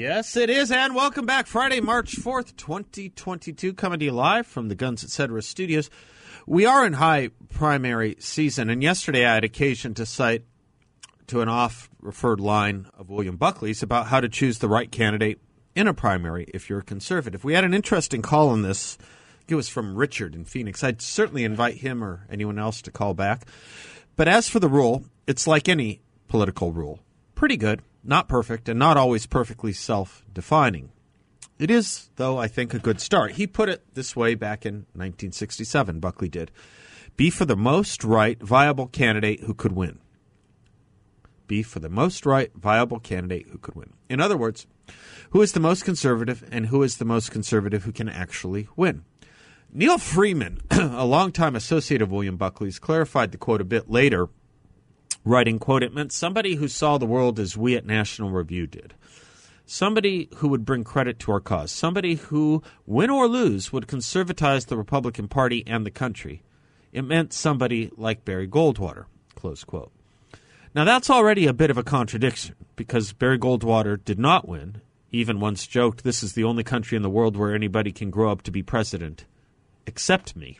Yes, it is, and welcome back. Friday, March 4th, 2022, coming to you live from the Guns Etc. studios. We are in high primary season, and yesterday I had occasion to cite to an off referred line of William Buckley's about how to choose the right candidate in a primary if you're a conservative. We had an interesting call on this. It was from Richard in Phoenix. I'd certainly invite him or anyone else to call back. But as for the rule, it's like any political rule pretty good not perfect, and not always perfectly self defining. It is, though, I think, a good start. He put it this way back in 1967, Buckley did be for the most right, viable candidate who could win. Be for the most right, viable candidate who could win. In other words, who is the most conservative and who is the most conservative who can actually win? Neal Freeman, a longtime associate of William Buckley's, clarified the quote a bit later writing, quote, it meant somebody who saw the world as we at National Review did. Somebody who would bring credit to our cause. Somebody who, win or lose, would conservatize the Republican Party and the country. It meant somebody like Barry Goldwater, close quote. Now that's already a bit of a contradiction because Barry Goldwater did not win, even once joked this is the only country in the world where anybody can grow up to be president except me.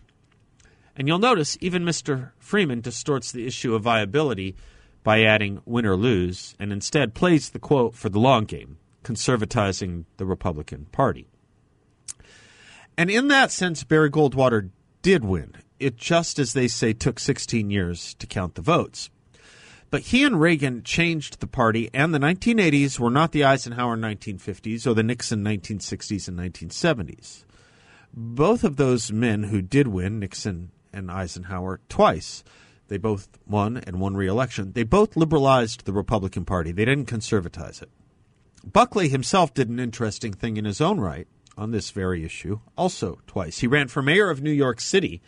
And you'll notice even Mr. Freeman distorts the issue of viability by adding win or lose and instead plays the quote for the long game, conservatizing the Republican Party. And in that sense, Barry Goldwater did win. It just, as they say, took 16 years to count the votes. But he and Reagan changed the party, and the 1980s were not the Eisenhower 1950s or the Nixon 1960s and 1970s. Both of those men who did win, Nixon and Eisenhower twice. They both won and won re-election. They both liberalized the Republican Party. They didn't conservatize it. Buckley himself did an interesting thing in his own right on this very issue, also twice. He ran for mayor of New York City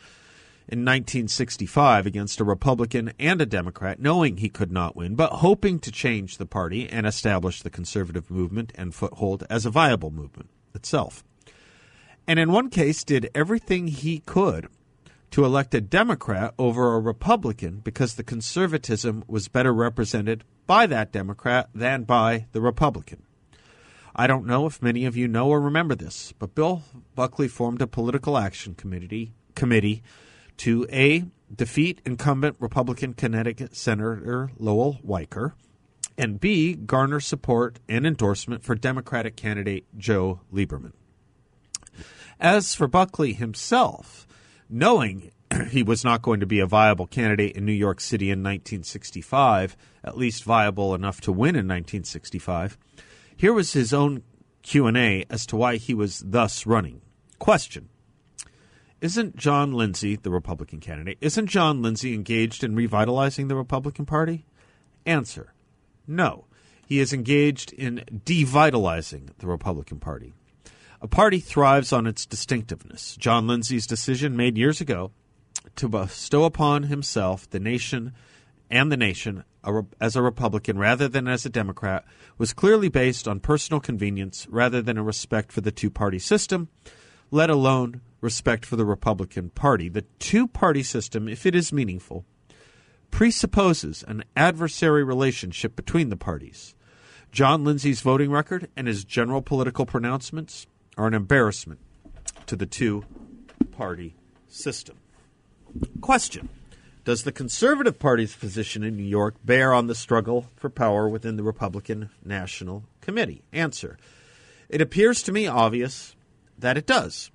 in 1965 against a Republican and a Democrat, knowing he could not win, but hoping to change the party and establish the conservative movement and foothold as a viable movement itself. And in one case, did everything he could to elect a Democrat over a Republican because the conservatism was better represented by that Democrat than by the Republican. I don't know if many of you know or remember this, but Bill Buckley formed a political action committee committee to A defeat incumbent Republican Connecticut Senator Lowell Weicker and B garner support and endorsement for Democratic candidate Joe Lieberman. As for Buckley himself, knowing he was not going to be a viable candidate in New York City in 1965, at least viable enough to win in 1965. Here was his own Q&A as to why he was thus running. Question: Isn't John Lindsay, the Republican candidate, isn't John Lindsay engaged in revitalizing the Republican Party? Answer: No. He is engaged in devitalizing the Republican Party. A party thrives on its distinctiveness. John Lindsay's decision made years ago to bestow upon himself the nation and the nation as a Republican rather than as a Democrat was clearly based on personal convenience rather than a respect for the two party system, let alone respect for the Republican Party. The two party system, if it is meaningful, presupposes an adversary relationship between the parties. John Lindsay's voting record and his general political pronouncements are an embarrassment to the two party system. Question Does the Conservative Party's position in New York bear on the struggle for power within the Republican National Committee? Answer It appears to me obvious that it does.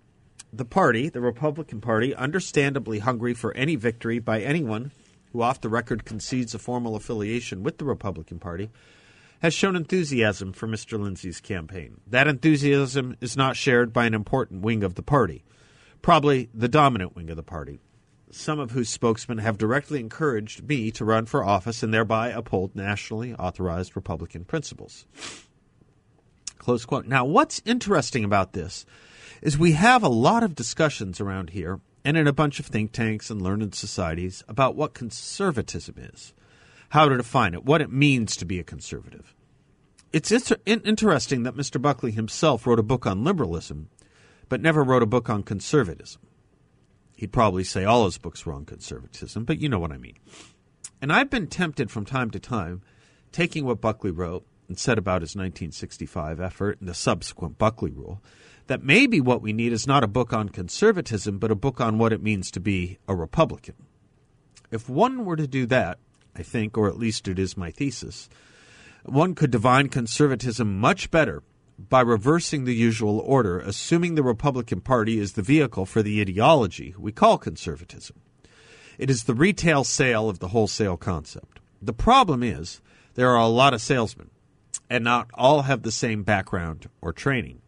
The party, the Republican Party, understandably hungry for any victory by anyone who off the record concedes a formal affiliation with the Republican Party, has shown enthusiasm for Mr. Lindsay's campaign. That enthusiasm is not shared by an important wing of the party, probably the dominant wing of the party, some of whose spokesmen have directly encouraged me to run for office and thereby uphold nationally authorized Republican principles. Close quote. Now, what's interesting about this is we have a lot of discussions around here and in a bunch of think tanks and learned societies about what conservatism is, how to define it, what it means to be a conservative. It's inter- interesting that Mr. Buckley himself wrote a book on liberalism, but never wrote a book on conservatism. He'd probably say all his books were on conservatism, but you know what I mean. And I've been tempted from time to time, taking what Buckley wrote and said about his 1965 effort and the subsequent Buckley rule, that maybe what we need is not a book on conservatism, but a book on what it means to be a Republican. If one were to do that, I think, or at least it is my thesis, one could divine conservatism much better by reversing the usual order, assuming the Republican Party is the vehicle for the ideology we call conservatism. It is the retail sale of the wholesale concept. The problem is there are a lot of salesmen, and not all have the same background or training.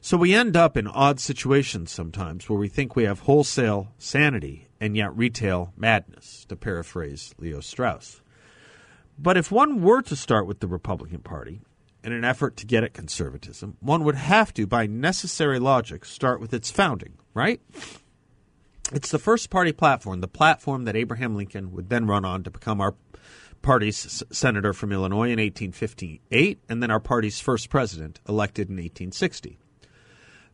So we end up in odd situations sometimes where we think we have wholesale sanity and yet retail madness, to paraphrase Leo Strauss. But if one were to start with the Republican Party in an effort to get at conservatism, one would have to, by necessary logic, start with its founding, right? It's the first party platform, the platform that Abraham Lincoln would then run on to become our party's senator from Illinois in 1858, and then our party's first president, elected in 1860.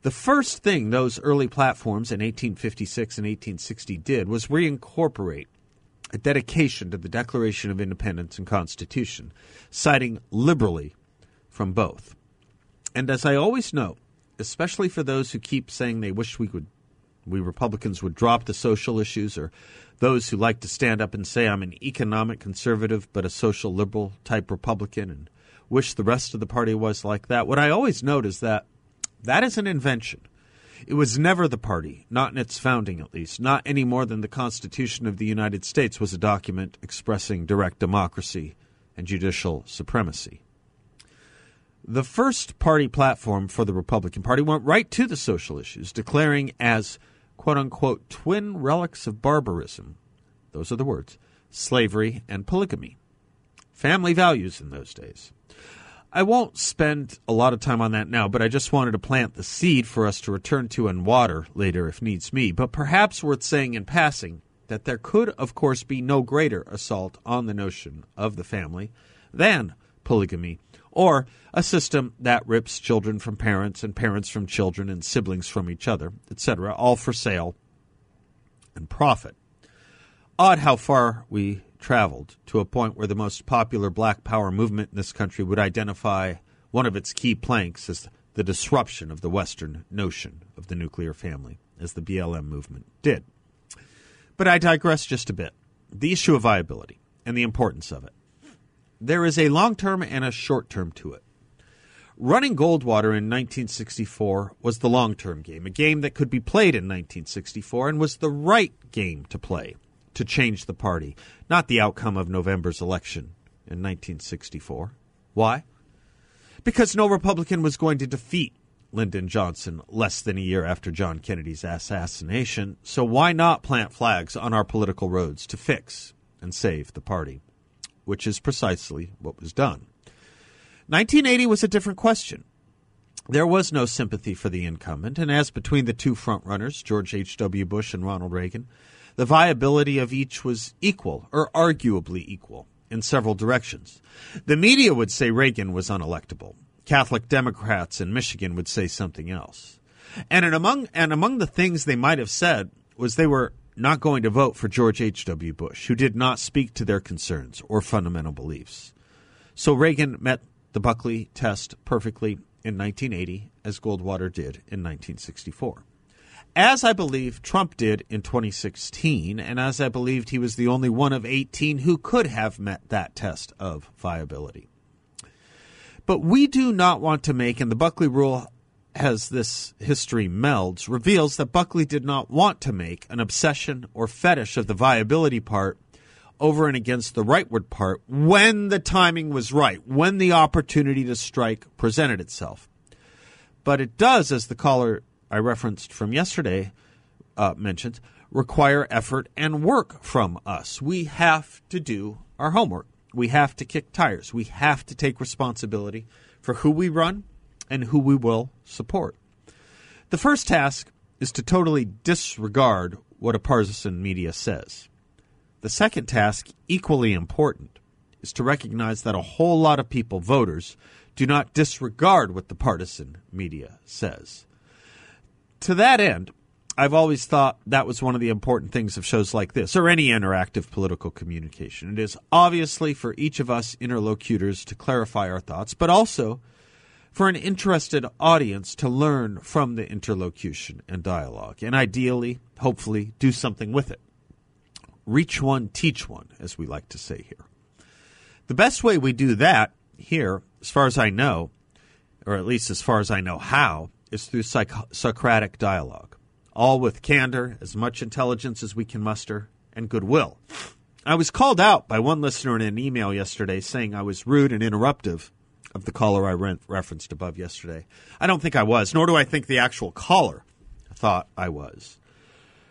The first thing those early platforms in 1856 and 1860 did was reincorporate a dedication to the Declaration of Independence and Constitution, citing liberally from both. And as I always note, especially for those who keep saying they wish we would we Republicans would drop the social issues or those who like to stand up and say I'm an economic conservative but a social liberal type Republican and wish the rest of the party was like that. What I always note is that that is an invention. It was never the party, not in its founding at least, not any more than the Constitution of the United States was a document expressing direct democracy and judicial supremacy. The first party platform for the Republican Party went right to the social issues, declaring as quote unquote twin relics of barbarism, those are the words, slavery and polygamy. Family values in those days. I won't spend a lot of time on that now, but I just wanted to plant the seed for us to return to and water later if needs me. But perhaps worth saying in passing that there could, of course, be no greater assault on the notion of the family than polygamy, or a system that rips children from parents and parents from children and siblings from each other, etc., all for sale and profit. Odd how far we traveled to a point where the most popular black power movement in this country would identify one of its key planks as the disruption of the Western notion of the nuclear family, as the BLM movement did. But I digress just a bit. The issue of viability and the importance of it. There is a long term and a short term to it. Running Goldwater in 1964 was the long term game, a game that could be played in 1964 and was the right game to play to change the party, not the outcome of November's election in 1964. Why? Because no Republican was going to defeat Lyndon Johnson less than a year after John Kennedy's assassination, so why not plant flags on our political roads to fix and save the party? Which is precisely what was done. 1980 was a different question. There was no sympathy for the incumbent, and as between the two frontrunners, George H.W. Bush and Ronald Reagan, the viability of each was equal, or arguably equal, in several directions. The media would say Reagan was unelectable. Catholic Democrats in Michigan would say something else. And among and among the things they might have said was they were not going to vote for George H.W. Bush, who did not speak to their concerns or fundamental beliefs. So Reagan met the Buckley test perfectly in 1980, as Goldwater did in 1964 as I believe Trump did in 2016, and as I believed he was the only one of 18 who could have met that test of viability. But we do not want to make, and the Buckley rule as this history melds, reveals that Buckley did not want to make an obsession or fetish of the viability part over and against the rightward part when the timing was right, when the opportunity to strike presented itself. But it does, as the caller I referenced from yesterday uh, require effort and work from us. We have to do our homework. We have to kick tires. We have to take responsibility for who we run and who we will support. The first task is to totally disregard what a partisan media says. The second task, equally important, is to recognize that a whole lot of people, voters, do not disregard what the partisan media says. To that end, I've always thought that was one of the important things of shows like this, or any interactive political communication. It is obviously for each of us interlocutors to clarify our thoughts, but also for an interested audience to learn from the interlocution and dialogue, and ideally, hopefully, do something with it. Reach one, teach one, as we like to say here. The best way we do that here, as far as I know, or at least as far as I know how, is through Socratic dialogue, all with candor, as much intelligence as we can muster, and goodwill. I was called out by one listener in an email yesterday saying I was rude and interruptive of the caller I re- referenced above yesterday. I don't think I was, nor do I think the actual caller thought I was.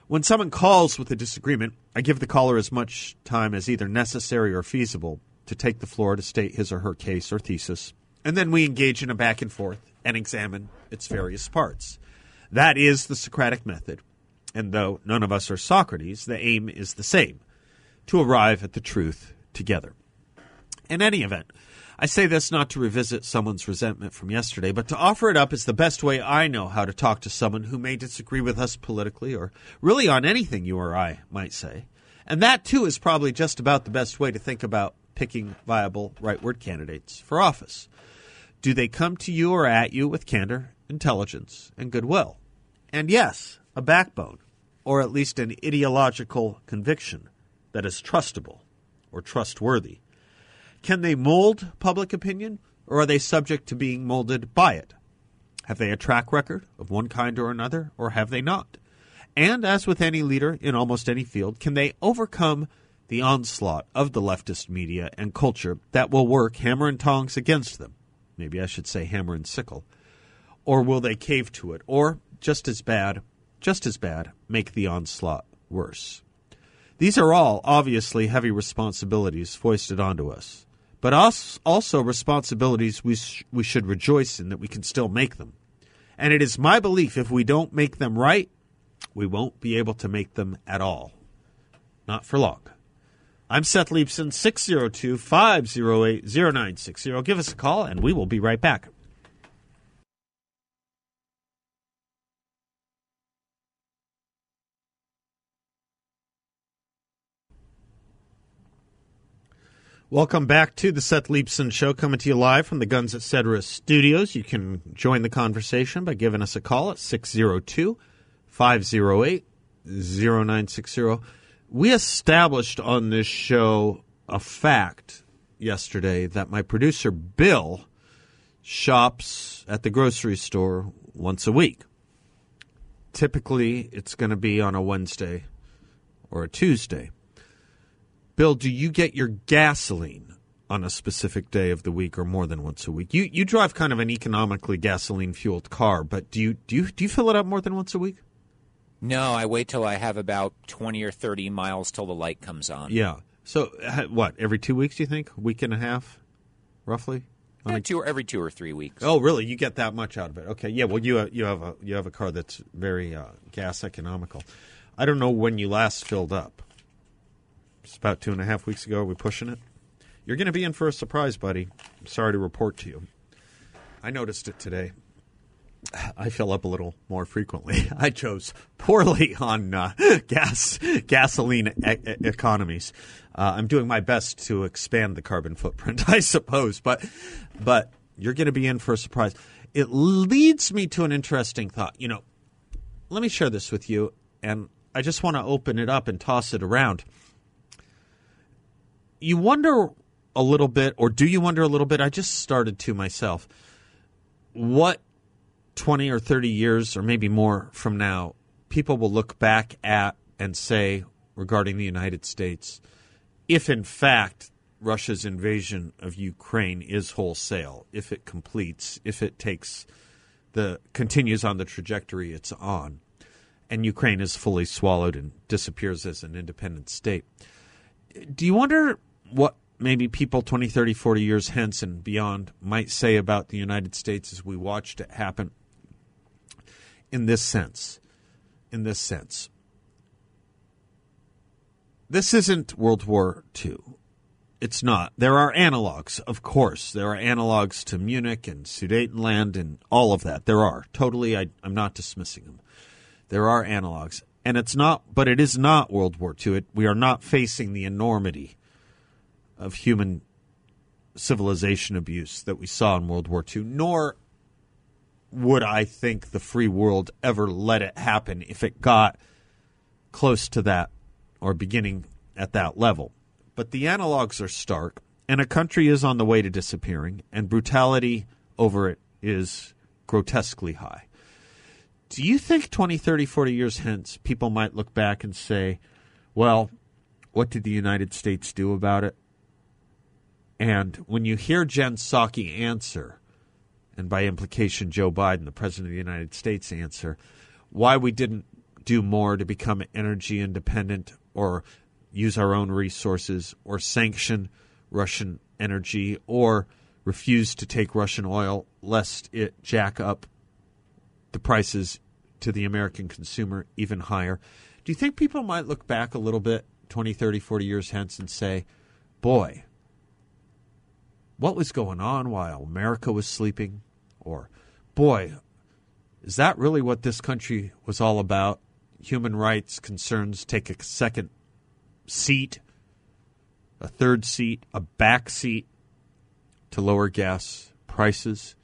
When someone calls with a disagreement, I give the caller as much time as either necessary or feasible to take the floor to state his or her case or thesis, and then we engage in a back and forth and examine its various parts. That is the Socratic method, and though none of us are Socrates, the aim is the same to arrive at the truth together. In any event, I say this not to revisit someone's resentment from yesterday, but to offer it up as the best way I know how to talk to someone who may disagree with us politically or really on anything you or I might say. And that, too, is probably just about the best way to think about picking viable rightward candidates for office? Do they come to you or at you with candor, intelligence, and goodwill? And yes, a backbone, or at least an ideological conviction that is trustable or trustworthy. Can they mold public opinion, or are they subject to being molded by it? Have they a track record of one kind or another, or have they not? And as with any leader in almost any field, can they overcome the onslaught of the leftist media and culture that will work hammer and tongs against them. Maybe I should say hammer and sickle. Or will they cave to it? Or, just as bad, just as bad, make the onslaught worse? These are all obviously heavy responsibilities foisted onto us, but also responsibilities we, sh- we should rejoice in that we can still make them. And it is my belief if we don't make them right, we won't be able to make them at all. Not for long. I'm Seth Leibsohn, 602 508 0960. Give us a call and we will be right back. Welcome back to the Seth Leibsohn Show, coming to you live from the Guns Etc. studios. You can join the conversation by giving us a call at 602 508 0960 we established on this show a fact yesterday that my producer Bill shops at the grocery store once a week. Typically, it's going to be on a Wednesday or a Tuesday. Bill, do you get your gasoline on a specific day of the week or more than once a week? You you drive kind of an economically gasoline fueled car, but do you do you do you fill it up more than once a week? No, I wait till I have about 20 or 30 miles till the light comes on. Yeah. So, what, every two weeks, do you think? Week and a half, roughly? Yeah, two, or every two or three weeks. Oh, really? You get that much out of it? Okay. Yeah. Well, you have, you have a you have a car that's very uh, gas economical. I don't know when you last filled up. It's about two and a half weeks ago. Are we pushing it? You're going to be in for a surprise, buddy. I'm sorry to report to you. I noticed it today. I fill up a little more frequently. I chose poorly on uh, gas gasoline e- economies. Uh, I'm doing my best to expand the carbon footprint, I suppose, but but you're going to be in for a surprise. It leads me to an interesting thought. You know, let me share this with you, and I just want to open it up and toss it around. You wonder a little bit, or do you wonder a little bit? I just started to myself. What 20 or 30 years, or maybe more from now, people will look back at and say regarding the United States, if in fact Russia's invasion of Ukraine is wholesale, if it completes, if it takes the continues on the trajectory it's on, and Ukraine is fully swallowed and disappears as an independent state. Do you wonder what maybe people 20, 30, 40 years hence and beyond might say about the United States as we watched it happen in this sense. In this sense. This isn't World War II. It's not. There are analogs, of course. There are analogs to Munich and Sudetenland and all of that. There are. Totally, I, I'm not dismissing them. There are analogs. And it's not, but it is not World War II. It, we are not facing the enormity of human civilization abuse that we saw in World War II, nor would I think the free world ever let it happen if it got close to that or beginning at that level. But the analogs are stark, and a country is on the way to disappearing, and brutality over it is grotesquely high. Do you think 20, 30, 40 years hence, people might look back and say, well, what did the United States do about it? And when you hear Jen Psaki answer, and by implication Joe Biden, the President of the United States, answer, why we didn't do more to become energy independent or use our own resources or sanction Russian energy or refuse to take Russian oil lest it jack up the prices to the American consumer even higher. Do you think people might look back a little bit 20, 30, 40 years hence and say, boy, what was going on while America was sleeping? Or, boy, is that really what this country was all about? Human rights concerns take a second seat, a third seat, a back seat to lower gas prices.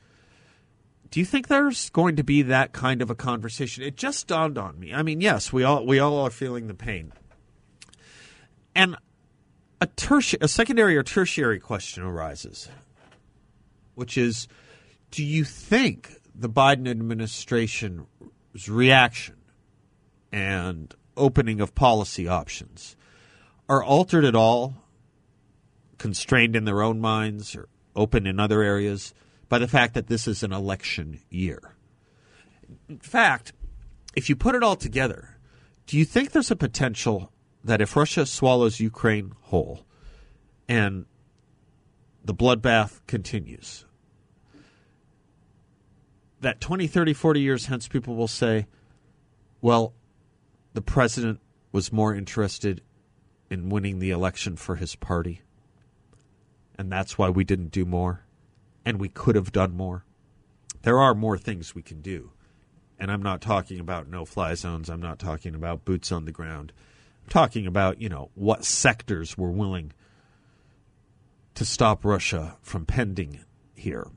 Do you think there's going to be that kind of a conversation? It just dawned on me. I mean, yes, we all we all are feeling the pain. And a tertiary, a secondary or tertiary question arises, which is do you think the Biden administration's reaction and opening of policy options are altered at all, constrained in their own minds or open in other areas by the fact that this is an election year. In fact, if you put it all together, do you think there's a potential that if Russia swallows Ukraine whole and the bloodbath continues, that 20, 30, 40 years hence, people will say, well, the president was more interested in winning the election for his party. And that's why we didn't do more. And we could have done more. There are more things we can do. And I'm not talking about no fly zones. I'm not talking about boots on the ground. I'm talking about, you know, what sectors were willing to stop Russia from pending here.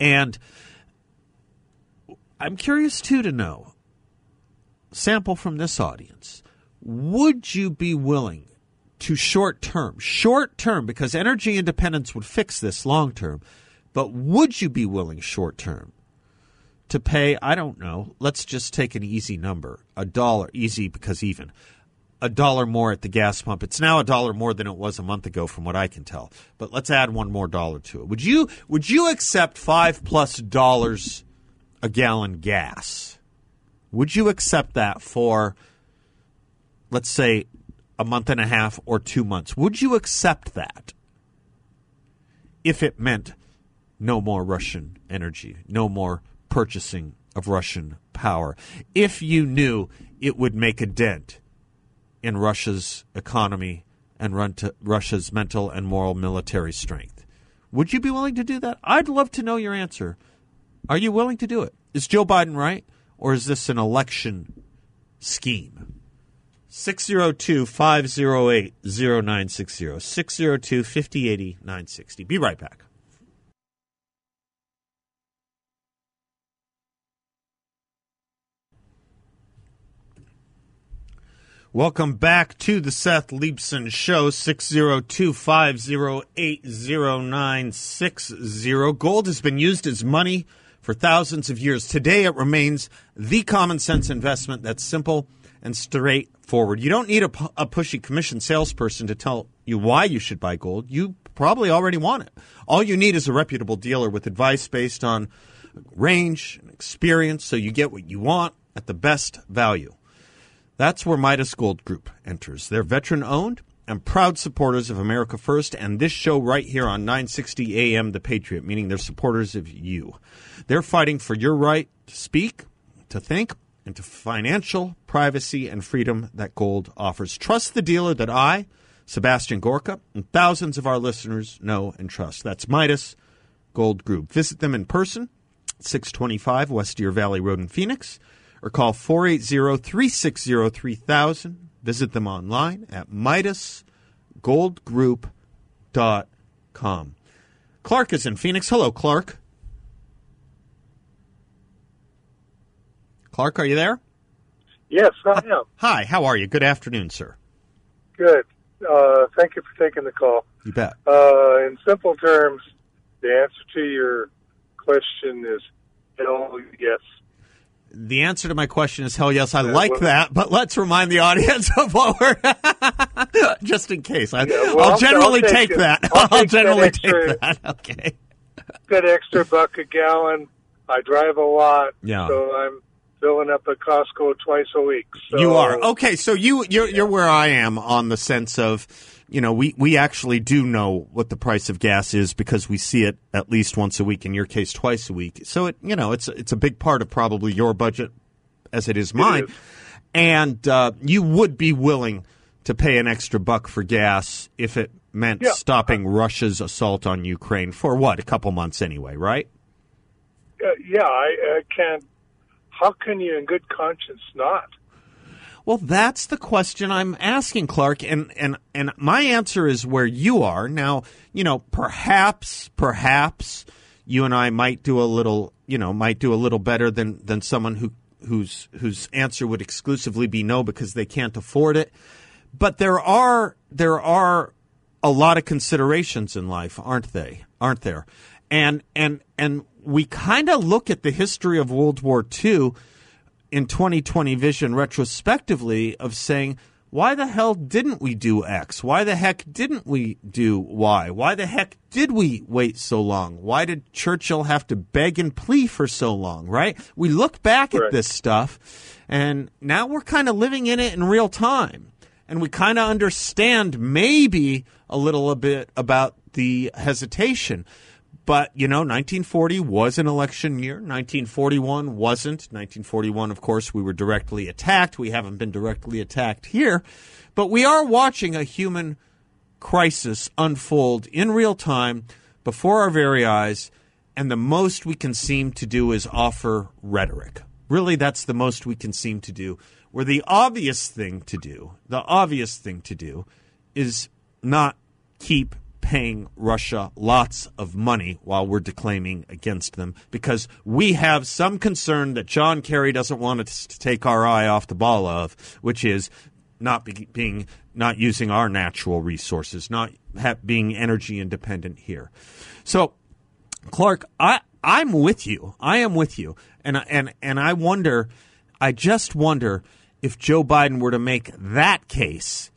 And I'm curious, too, to know sample from this audience would you be willing to short term, short term, because energy independence would fix this long term, but would you be willing short term to pay, I don't know, let's just take an easy number, a dollar, easy because even, a dollar more at the gas pump. It's now a dollar more than it was a month ago, from what I can tell. But let's add one more dollar to it. Would you would you accept five plus dollars a gallon gas? Would you accept that for let's say, a month and a half or two months. Would you accept that if it meant no more Russian energy, no more purchasing of Russian power, if you knew it would make a dent in Russia's economy and run to Russia's mental and moral military strength? Would you be willing to do that? I'd love to know your answer. Are you willing to do it? Is Joe Biden right? Or is this an election scheme? 602 508 0960. 602 5080 960. Be right back. Welcome back to the Seth Leibsohn Show, 602 508 0960. Gold has been used as money for thousands of years. Today it remains the common sense investment that's simple and straightforward. You don't need a, a pushy commission salesperson to tell you why you should buy gold. You probably already want it. All you need is a reputable dealer with advice based on range and experience so you get what you want at the best value. That's where Midas Gold Group enters. They're veteran owned and proud supporters of America First and this show right here on 960 AM The Patriot, meaning they're supporters of you. They're fighting for your right to speak, to think, and to financial privacy and freedom that gold offers. Trust the dealer that I, Sebastian Gorka, and thousands of our listeners know and trust. That's Midas Gold Group. Visit them in person, 625 West Deer Valley Road in Phoenix, or call 480 360 3000. Visit them online at MidasGoldGroup.com. Clark is in Phoenix. Hello, Clark. Clark, are you there? Yes, I am. Hi, how are you? Good afternoon, sir. Good. Uh, thank you for taking the call. You bet. Uh, in simple terms, the answer to your question is hell yes. The answer to my question is hell yes. I like well- that, but let's remind the audience of what we're just in case. I, well, I'll I'll- generally I'll take, take that. I'll I'll, take that generally extra- take that. Okay. Good extra buck a gallon. I drive a lot, Yeah. so I'm filling up at Costco twice a week. So, You are okay. So you you're you're where I am on the sense of, you know, we we actually do know what the price of gas is because we see it at least once a week. In your case, twice a week. So it you know it's it's a big part of probably your budget as it is mine, is. and uh, you would be willing to pay an extra buck for gas if it meant Yeah. stopping Russia's assault on Ukraine for what a couple months anyway, right? Uh, yeah, I, I can't. How can you, in good conscience, not? Well, that's the question I'm asking, Clark, and and and my answer is where you are now. You know, perhaps, perhaps you and I might do a little, you know, might do a little better than than someone who whose whose answer would exclusively be no because they can't afford it. But there are there are a lot of considerations in life, aren't they? Aren't there? And and and we kind of look at the history of World War II in 2020 vision retrospectively of saying, why the hell didn't we do X? Why the heck didn't we do Y? Why the heck did we wait so long? Why did Churchill have to beg and plea for so long, right? We look back at this stuff and now we're kind of living in it in real time. And we kind of understand maybe a little bit about the hesitation. But, you know, 1940 was an election year. 1941 wasn't. 1941, of course, we were directly attacked. We haven't been directly attacked here. But we are watching a human crisis unfold in real time before our very eyes. And the most we can seem to do is offer rhetoric. Really, that's the most we can seem to do. Where the obvious thing to do, the obvious thing to do, is not keep paying Russia lots of money while we're declaiming against them because we have some concern that John Kerry doesn't want us to take our eye off the ball of, which is not be, being not using our natural resources, not ha- being energy independent here. So, Clark, I I'm with you. I am with you, and and and I wonder, I just wonder if Joe Biden were to make that case,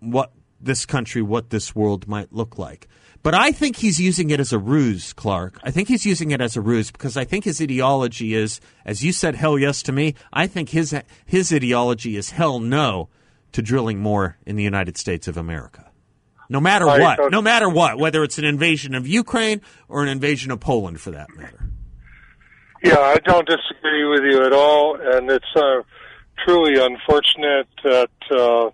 what this country, what this world might look like. But I think he's using it as a ruse, Clark. I think he's using it as a ruse because I think his ideology is, as you said, hell yes to me. I think his his ideology is hell no to drilling more in the United States of America. No matter I what, no matter what, whether it's an invasion of Ukraine or an invasion of Poland for that matter. Yeah, I don't disagree with you at all, and it's uh, truly unfortunate that uh,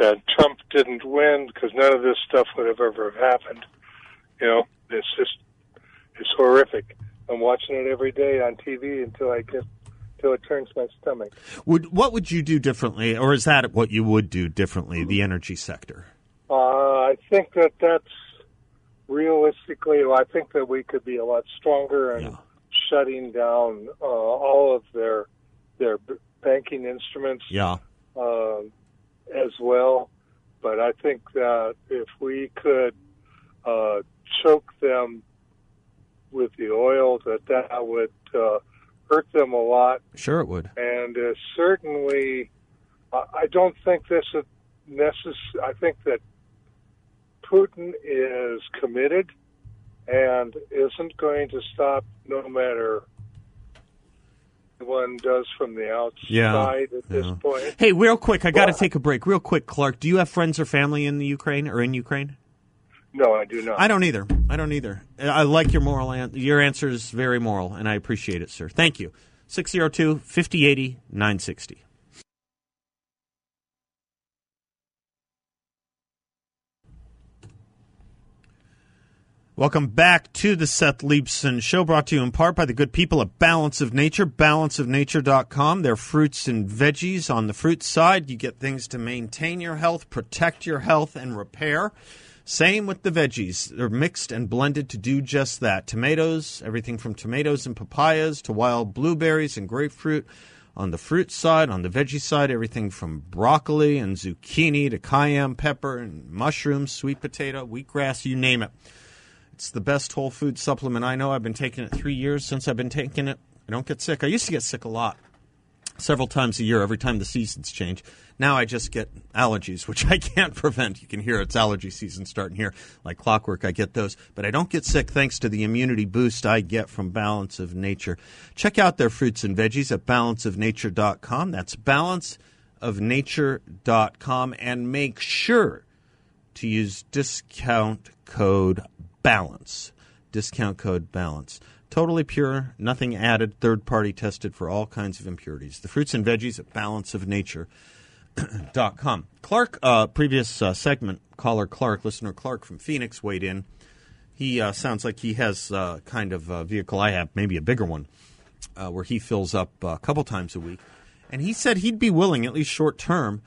that Trump didn't win because none of this stuff would have ever happened. You know, it's just it's horrific. I'm watching it every day on TV until I get until it turns my stomach. Would what would you do differently, or is that what you would do differently? The energy sector. Uh, I think that that's realistically. I think that we could be a lot stronger in Yeah. shutting down uh, all of their their banking instruments. Yeah. um, as well. But I think that if we could uh, choke them with the oil, that that would uh, hurt them a lot. Sure, it would. And uh, certainly, I I don't think this is necessary. I think that Putin is committed and isn't going to stop no matter one does from the outside Yeah, at this point. Hey, real quick, I got to Well- take a break. Real quick, Clark, do you have friends or family in the Ukraine or in Ukraine? No, I do not. I don't either. I don't either. I like your moral an- your answer is very moral and I appreciate it, sir. Thank you. 602 5080 960. Welcome back to the Seth Leibsohn Show, brought to you in part by the good people at Balance of Nature, balanceofnature.com. Their fruits and veggies. On the fruit side, you get things to maintain your health, protect your health, and repair. Same with the veggies. They're mixed and blended to do just that. Tomatoes, everything from tomatoes and papayas to wild blueberries and grapefruit. On the fruit side, on the veggie side, everything from broccoli and zucchini to cayenne pepper and mushrooms, sweet potato, wheatgrass, you name it. It's the best whole food supplement I know. I've been taking it three years since I've been taking it. I don't get sick. I used to get sick a lot, several times a year, every time the seasons change. Now I just get allergies, which I can't prevent. You can hear it's allergy season starting here. Like clockwork, I get those. But I don't get sick thanks to the immunity boost I get from Balance of Nature. Check out their fruits and veggies at balanceofnature.com. That's balanceofnature.com. And make sure to use discount code BALANCE. Discount code BALANCE. Totally pure, nothing added, third party tested for all kinds of impurities. The fruits and veggies at balanceofnature.com. Clark, uh, previous uh, segment, caller Clark, listener Clark from Phoenix weighed in. He uh, sounds like he has uh, kind of a vehicle I have, maybe a bigger one, uh, where he fills up uh, a couple times a week. And he said he'd be willing, at least short term,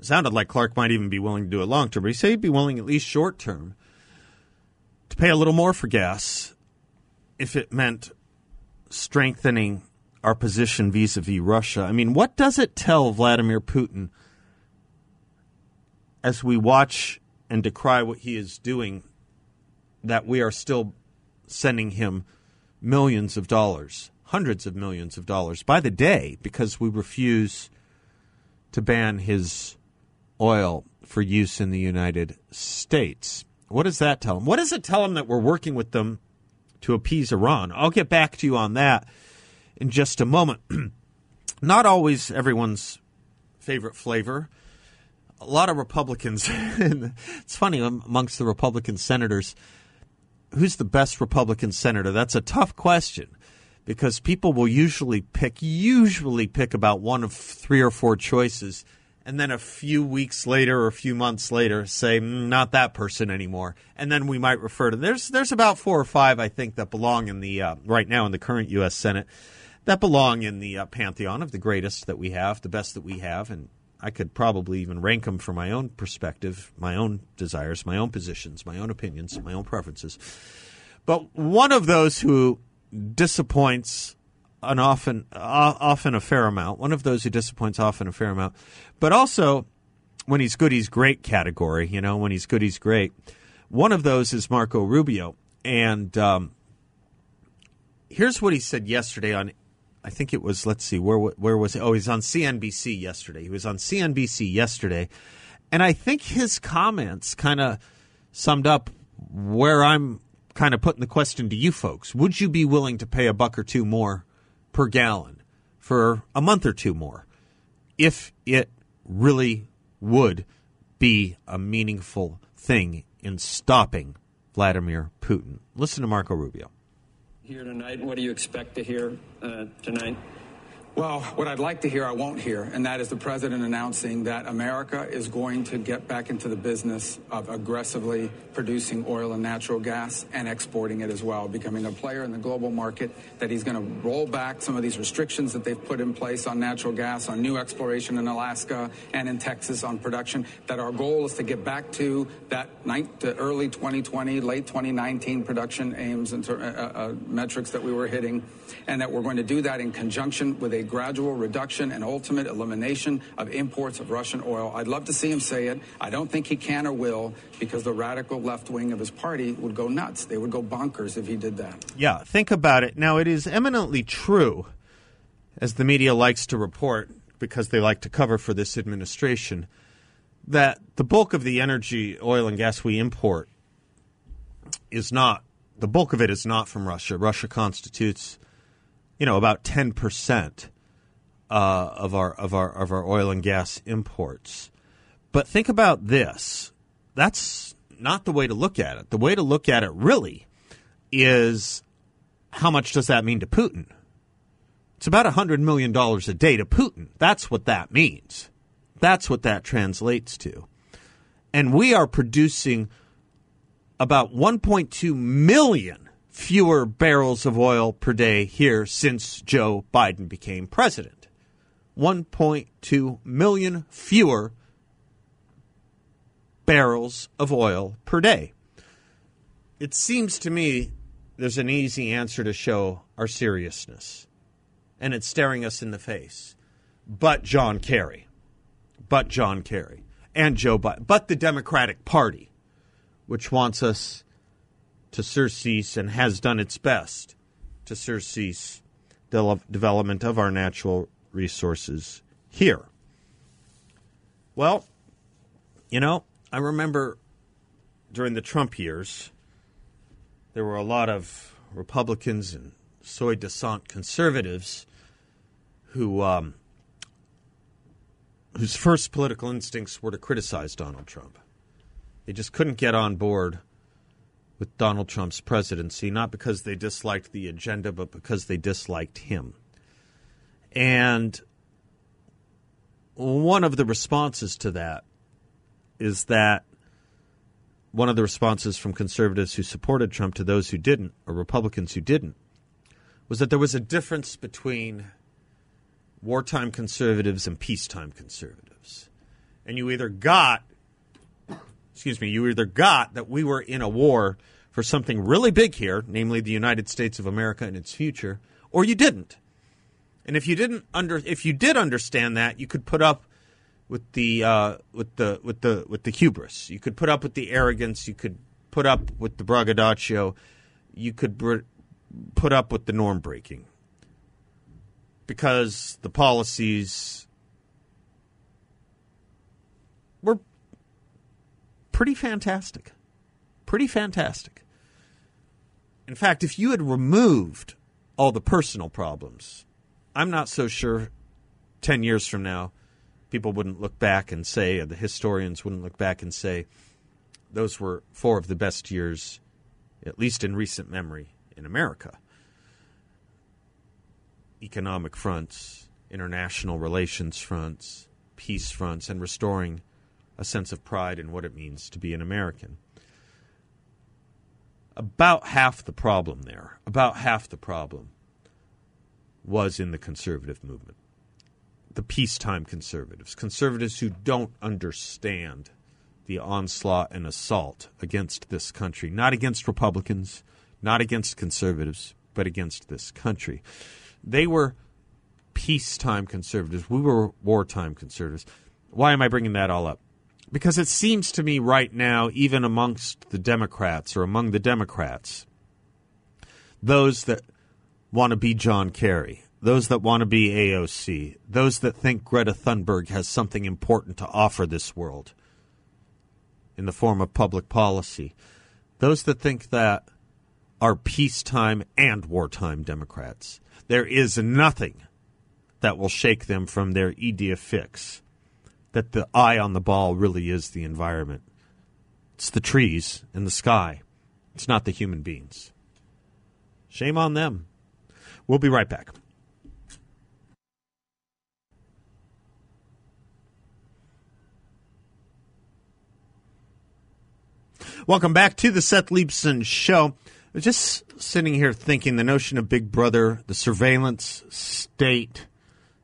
sounded like Clark might even be willing to do it long term, but he said he'd be willing at least short term to pay a little more for gas if it meant strengthening our position vis-a-vis Russia. I mean, what does it tell Vladimir Putin as we watch and decry what he is doing that we are still sending him millions of dollars, hundreds of millions of dollars by the day because we refuse to ban his oil for use in the United States. What does that tell them? What does it tell them that we're working with them to appease Iran? I'll get back to you on that in just a moment. Not always everyone's favorite flavor. A lot of Republicans, it's funny amongst the Republican senators, who's the best Republican senator? That's a tough question because people will usually pick usually pick about one of three or four choices and then a few weeks later or a few months later say "Mm, not that person anymore. And then we might refer to there's there's about four or five I think that belong in the uh, right now in the current US Senate that belong in the uh, pantheon of the greatest that we have the best that we have and I could probably even rank them from my own perspective my own desires my own positions my own opinions my own preferences. But one of those who disappoints an often uh, often a fair amount. One of those who disappoints often a fair amount, but also when he's good, he's great category. You know, when he's good, he's great. One of those is Marco Rubio, and um, here's what he said yesterday on. I think it was. Let's see, where where was he? Oh, he's on CNBC yesterday. He was on CNBC yesterday, and I think his comments kind of summed up where I'm kind of putting the question to you folks. Would you be willing to pay a buck or two more per gallon for a month or two more if it really would be a meaningful thing in stopping Vladimir Putin? Listen to Marco Rubio. here tonight. What do you expect to hear uh, tonight? Well, what I'd like to hear, I won't hear, and that is the president announcing that America is going to get back into the business of aggressively producing oil and natural gas and exporting it as well, becoming a player in the global market, that he's going to roll back some of these restrictions that they've put in place on natural gas, on new exploration in Alaska and in Texas on production, that our goal is to get back to that to early 2020, late 2019 production aims and uh, uh, metrics that we were hitting, and that we're going to do that in conjunction with a gradual reduction and ultimate elimination of imports of Russian oil. I'd love to see him say it. I don't think he can or will because the radical left wing of his party would go nuts. They would go bonkers if he did that. Yeah, think about it. Now, it is eminently true, as the media likes to report, because they like to cover for this administration, that the bulk of the energy, oil, and gas we import is not, the bulk of it is not from Russia. Russia constitutes you know, about 10% uh, of our of our of our oil and gas imports. But think about this. That's not the way to look at it. The way to look at it really is how much does that mean to Putin? It's about $100 million a day to Putin. That's what that means. That's what that translates to. And we are producing about 1.2 million fewer barrels of oil per day here since Joe Biden became president. 1.2 million fewer barrels of oil per day. It seems to me there's an easy answer to show our seriousness, and it's staring us in the face. But John Kerry, but John Kerry, and Joe Biden, but the Democratic Party, which wants us to surcease and has done its best to surcease the development of our natural resources here. Well, you know, I remember during the Trump years, there were a lot of Republicans and soi disant conservatives who um, whose first political instincts were to criticize Donald Trump. They just couldn't get on board with Donald Trump's presidency, not because they disliked the agenda, but because they disliked him. And one of the responses to that is that one of the responses from conservatives who supported Trump to those who didn't, or Republicans who didn't, was that there was a difference between wartime conservatives and peacetime conservatives. And you either got, excuse me, you either got that we were in a war for something really big here, namely the United States of America and its future, or you didn't. And if you didn't under, if you did understand that, you could put up with the uh, with the with the with the hubris. You could put up with the arrogance. You could put up with the braggadocio. You could br- put up with the norm breaking because the policies were pretty fantastic. Pretty fantastic. In fact, if you had removed all the personal problems, I'm not so sure 10 years from now people wouldn't look back and say, the historians wouldn't look back and say, those were four of the best years, at least in recent memory, in America. Economic fronts, international relations fronts, peace fronts, and restoring a sense of pride in what it means to be an American. About half the problem there, about half the problem was in the conservative movement the peacetime conservatives, conservatives who don't understand the onslaught and assault against this country, not against Republicans, not against conservatives, but against this country. They were peacetime conservatives. We were wartime conservatives. Why am I bringing that all up? Because it seems to me right now, even amongst the Democrats or among the Democrats, those that want to be John Kerry, those that want to be AOC, those that think Greta Thunberg has something important to offer this world in the form of public policy, those that think that are peacetime and wartime Democrats. There is nothing that will shake them from their idée fixe that the eye on the ball really is the environment. It's the trees and the sky. It's not the human beings. Shame on them. We'll be right back. Welcome back to the Seth Leibsohn Show. Just sitting here thinking the notion of Big Brother, the surveillance state,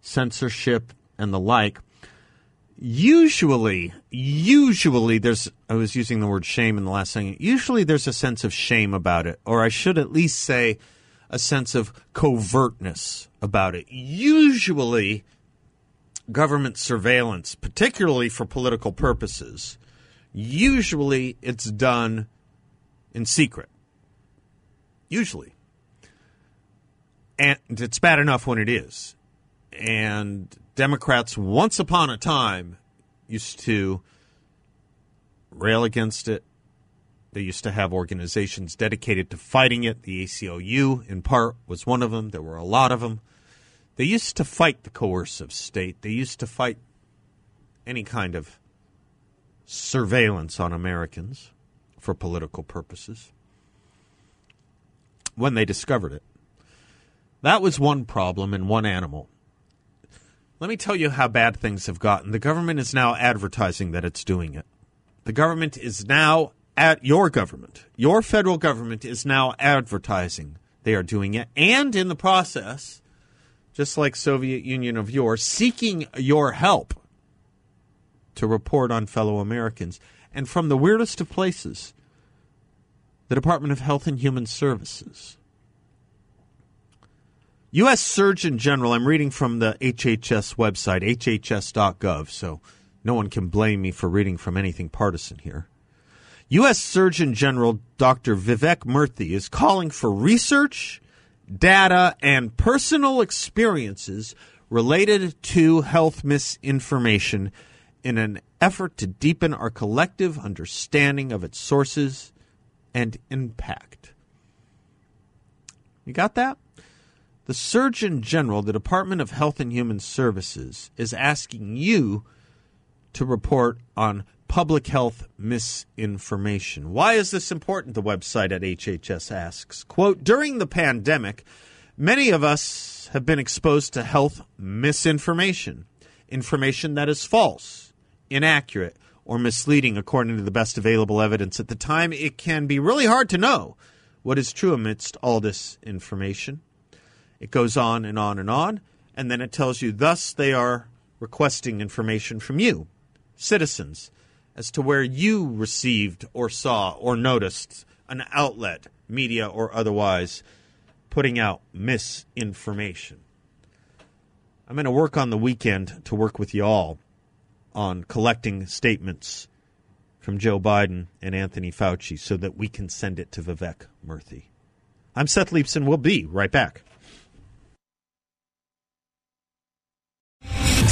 censorship, and the like. Usually, usually there's, I was using the word shame in the last thing. Usually there's a sense of shame about it, or I should at least say a sense of covertness about it. Usually, government surveillance, particularly for political purposes, Usually it's done in secret. Usually. And it's bad enough when it is. And Democrats, once upon a time, used to rail against it, They used to have organizations dedicated to fighting it. The ACLU, in part, was one of them. There were a lot of them. They used to fight the coercive state. They used to fight any kind of surveillance on Americans for political purposes when they discovered it. That was one problem and one animal. Let me tell you how bad things have gotten. The government is now advertising that it's doing it. The government is now at your government. Your federal government is now advertising they are doing it and in the process just like Soviet Union of yore seeking your help to report on fellow Americans and from the weirdest of places the Department of Health and Human Services U.S. Surgeon General, I'm reading from the HHS website, hhs.gov, so no one can blame me for reading from anything partisan here. U.S. Surgeon General Dr. Vivek Murthy is calling for research, data, and personal experiences related to health misinformation in an effort to deepen our collective understanding of its sources and impact. You got that? The Surgeon General, the Department of Health and Human Services, is asking you to report on public health misinformation. Why is this important? The website at HHS asks. Quote During the pandemic, many of us have been exposed to health misinformation, information that is false, inaccurate, or misleading according to the best available evidence at the time. It can be really hard to know what is true amidst all this information. It goes on and on and on, and then it tells you, thus, they are requesting information from you, citizens, as to where you received or saw or noticed an outlet, media or otherwise, putting out misinformation. I'm going to work on the weekend to work with you all on collecting statements from Joe Biden and Anthony Fauci so that we can send it to Vivek Murthy. I'm Seth Leibsohn. We'll be right back.